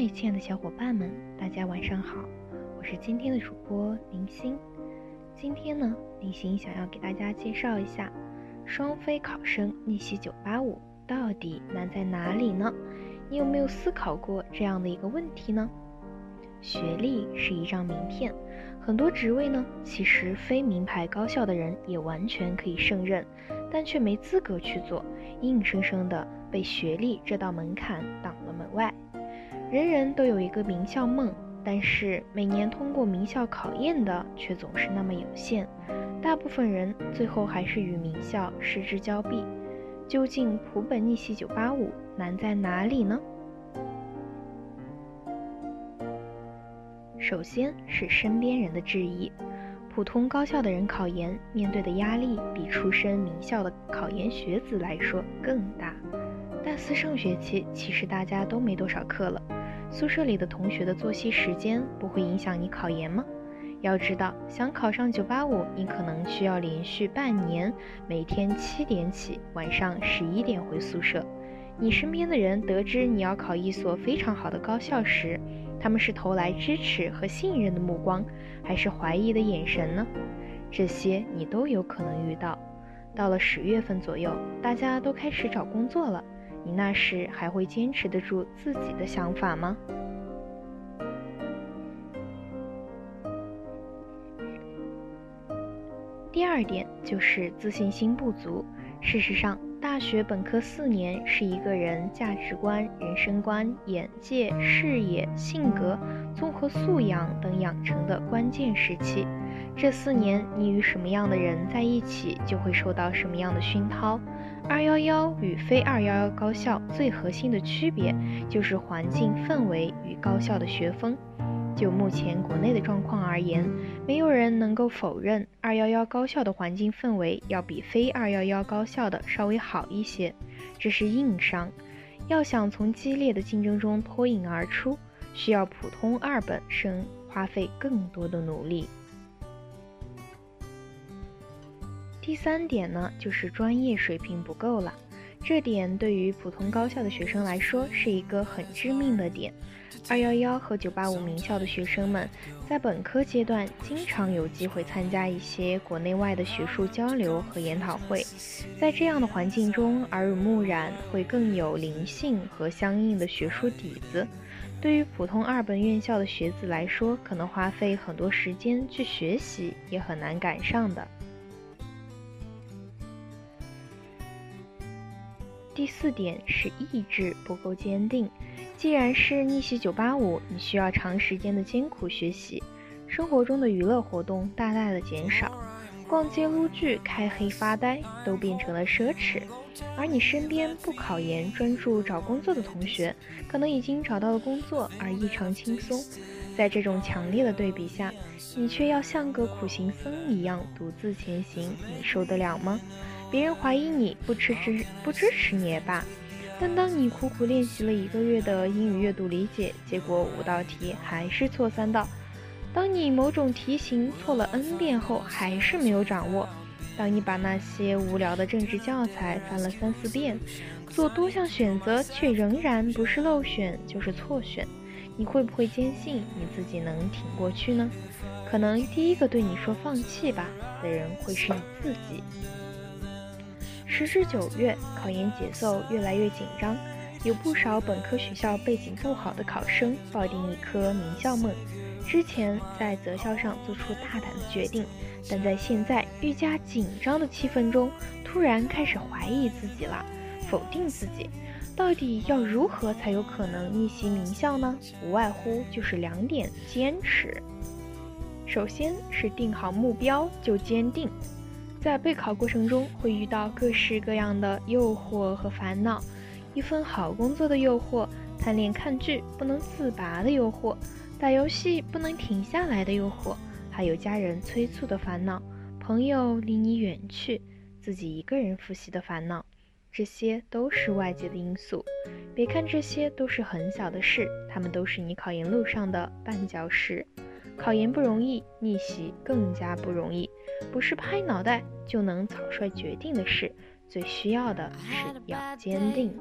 嗨，亲爱的小伙伴们，大家晚上好，我是今天的主播林星。今天呢，林星想要给大家介绍一下双非考生逆袭985到底难在哪里呢？你有没有思考过这样的一个问题呢？学历是一张名片，很多职位呢，其实非名牌高校的人也完全可以胜任，但却没资格去做，硬生生的被学历这道门槛挡了门外。人人都有一个名校梦，但是每年通过名校考验的却总是那么有限，大部分人最后还是与名校失之交臂。究竟普本逆袭985难在哪里呢？首先是身边人的质疑，普通高校的人考研面对的压力比出身名校的考研学子来说更大。大四上学期其实大家都没多少课了。宿舍里的同学的作息时间不会影响你考研吗？要知道，想考上985，你可能需要连续半年，每天七点起，晚上十一点回宿舍。你身边的人得知你要考一所非常好的高校时，他们是投来支持和信任的目光，还是怀疑的眼神呢？这些你都有可能遇到。到了十月份左右，大家都开始找工作了。你那时还会坚持得住自己的想法吗？第二点就是自信心不足。事实上，大学本科四年是一个人价值观、人生观、眼界、视野、性格、综合素养等养成的关键时期。这四年，你与什么样的人在一起，就会受到什么样的熏陶。二幺幺与非二幺幺高校最核心的区别就是环境氛围与高校的学风。就目前国内的状况而言，没有人能够否认二幺幺高校的环境氛围要比非二幺幺高校的稍微好一些，这是硬伤。要想从激烈的竞争中脱颖而出，需要普通二本生花费更多的努力。第三点呢，就是专业水平不够了。这点对于普通高校的学生来说是一个很致命的点。二幺幺和九八五名校的学生们，在本科阶段经常有机会参加一些国内外的学术交流和研讨会，在这样的环境中，耳濡目染会更有灵性和相应的学术底子。对于普通二本院校的学子来说，可能花费很多时间去学习，也很难赶上的。第四点是意志不够坚定。既然是逆袭985，你需要长时间的艰苦学习，生活中的娱乐活动大大的减少，逛街、撸剧、开黑发呆都变成了奢侈。而你身边不考研、专注找工作的同学，可能已经找到了工作而异常轻松。在这种强烈的对比下，你却要像个苦行僧一样独自前行，你受得了吗？别人怀疑你不支持不支持你也罢，但当你苦苦练习了一个月的英语阅读理解，结果五道题还是错三道；当你某种题型错了 n 遍后还是没有掌握；当你把那些无聊的政治教材翻了三四遍，做多项选择却仍然不是漏选就是错选，你会不会坚信你自己能挺过去呢？可能第一个对你说放弃吧的人会是你自己。时至九月，考研节奏越来越紧张，有不少本科学校背景不好的考生抱定一颗名校梦。之前在择校上做出大胆的决定，但在现在愈加紧张的气氛中，突然开始怀疑自己了，否定自己。到底要如何才有可能逆袭名校呢？无外乎就是两点：坚持。首先是定好目标就坚定。在备考过程中，会遇到各式各样的诱惑和烦恼，一份好工作的诱惑，贪恋看剧不能自拔的诱惑，打游戏不能停下来的诱惑，还有家人催促的烦恼，朋友离你远去，自己一个人复习的烦恼，这些都是外界的因素。别看这些都是很小的事，他们都是你考研路上的绊脚石。考研不容易，逆袭更加不容易。不是拍脑袋就能草率决定的事，最需要的是要坚定。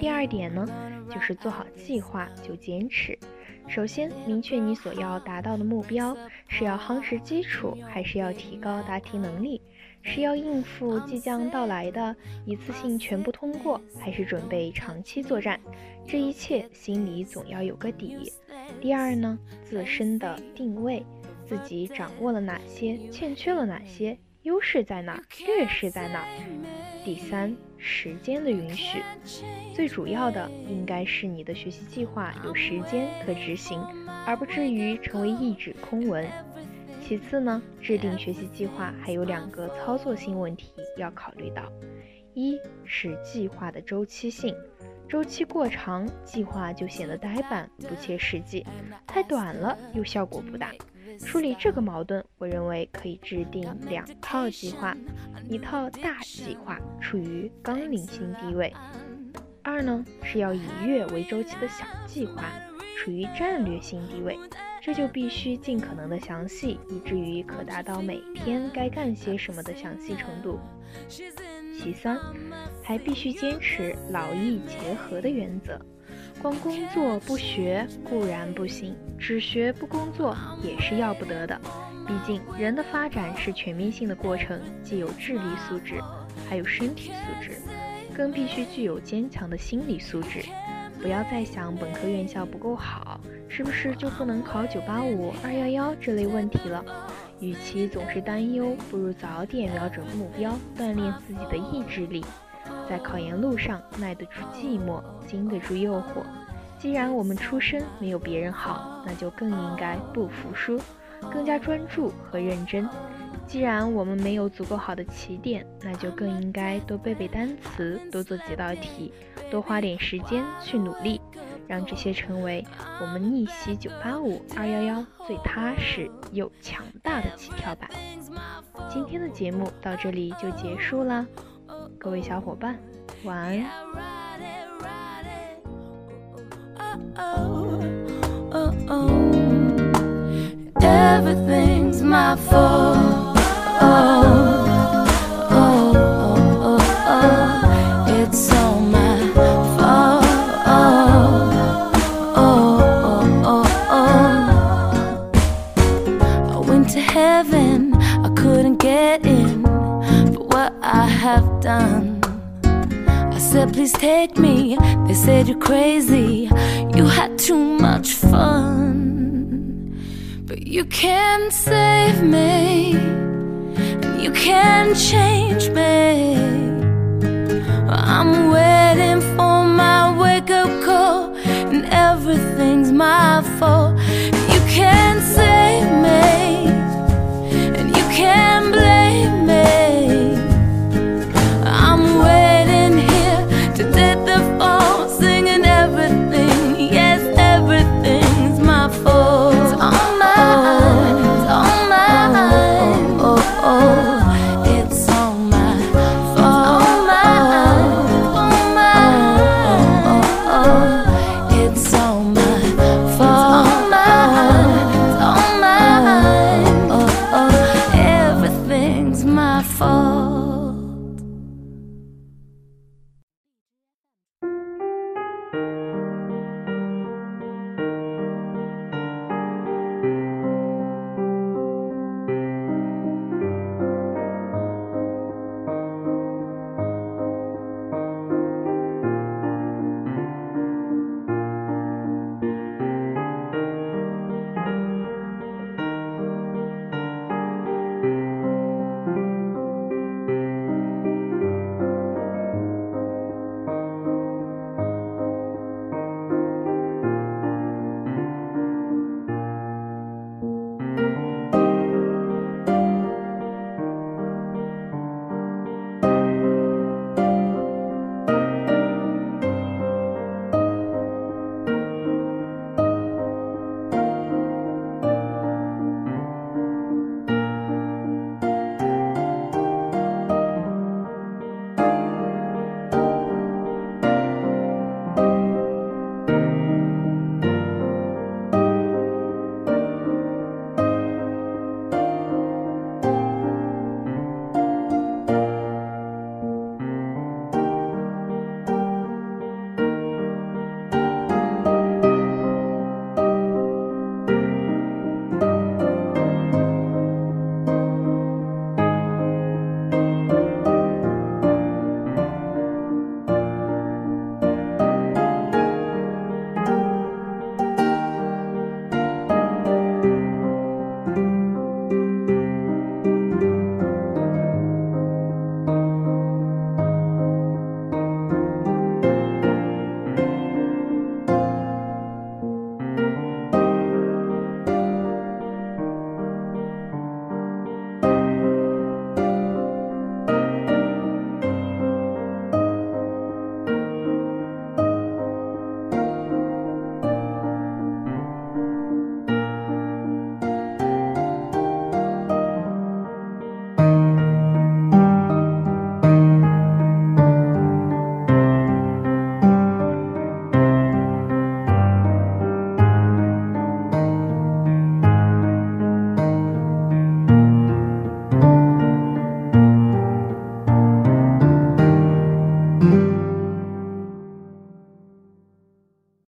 第二点呢，就是做好计划就坚持。首先，明确你所要达到的目标，是要夯实基础，还是要提高答题能力？是要应付即将到来的一次性全部通过，还是准备长期作战？这一切心里总要有个底。第二呢，自身的定位，自己掌握了哪些，欠缺了哪些，优势在哪，劣势在哪？第三，时间的允许，最主要的应该是你的学习计划有时间可执行，而不至于成为一纸空文。其次呢，制定学习计划还有两个操作性问题要考虑到，一是计划的周期性，周期过长，计划就显得呆板不切实际；太短了又效果不大。梳理这个矛盾，我认为可以制定两套计划，一套大计划处于纲领性地位，二呢是要以月为周期的小计划，处于战略性地位。这就必须尽可能的详细，以至于可达到每天该干些什么的详细程度。其三，还必须坚持劳逸结合的原则，光工作不学固然不行，只学不工作也是要不得的。毕竟人的发展是全面性的过程，既有智力素质，还有身体素质，更必须具有坚强的心理素质。不要再想本科院校不够好，是不是就不能考九八五、二幺幺这类问题了？与其总是担忧，不如早点瞄准目标，锻炼自己的意志力，在考研路上耐得住寂寞，经得住诱惑。既然我们出身没有别人好，那就更应该不服输，更加专注和认真。既然我们没有足够好的起点，那就更应该多背背单词，多做几道题，多花点时间去努力，让这些成为我们逆袭985、211最踏实又强大的起跳板。今天的节目到这里就结束啦，各位小伙伴，晚安。Couldn't get in for what I have done. I said, please take me. They said you're crazy. You had too much fun. But you can't save me. And you can't change me. I'm waiting for my wake up call. And everything's can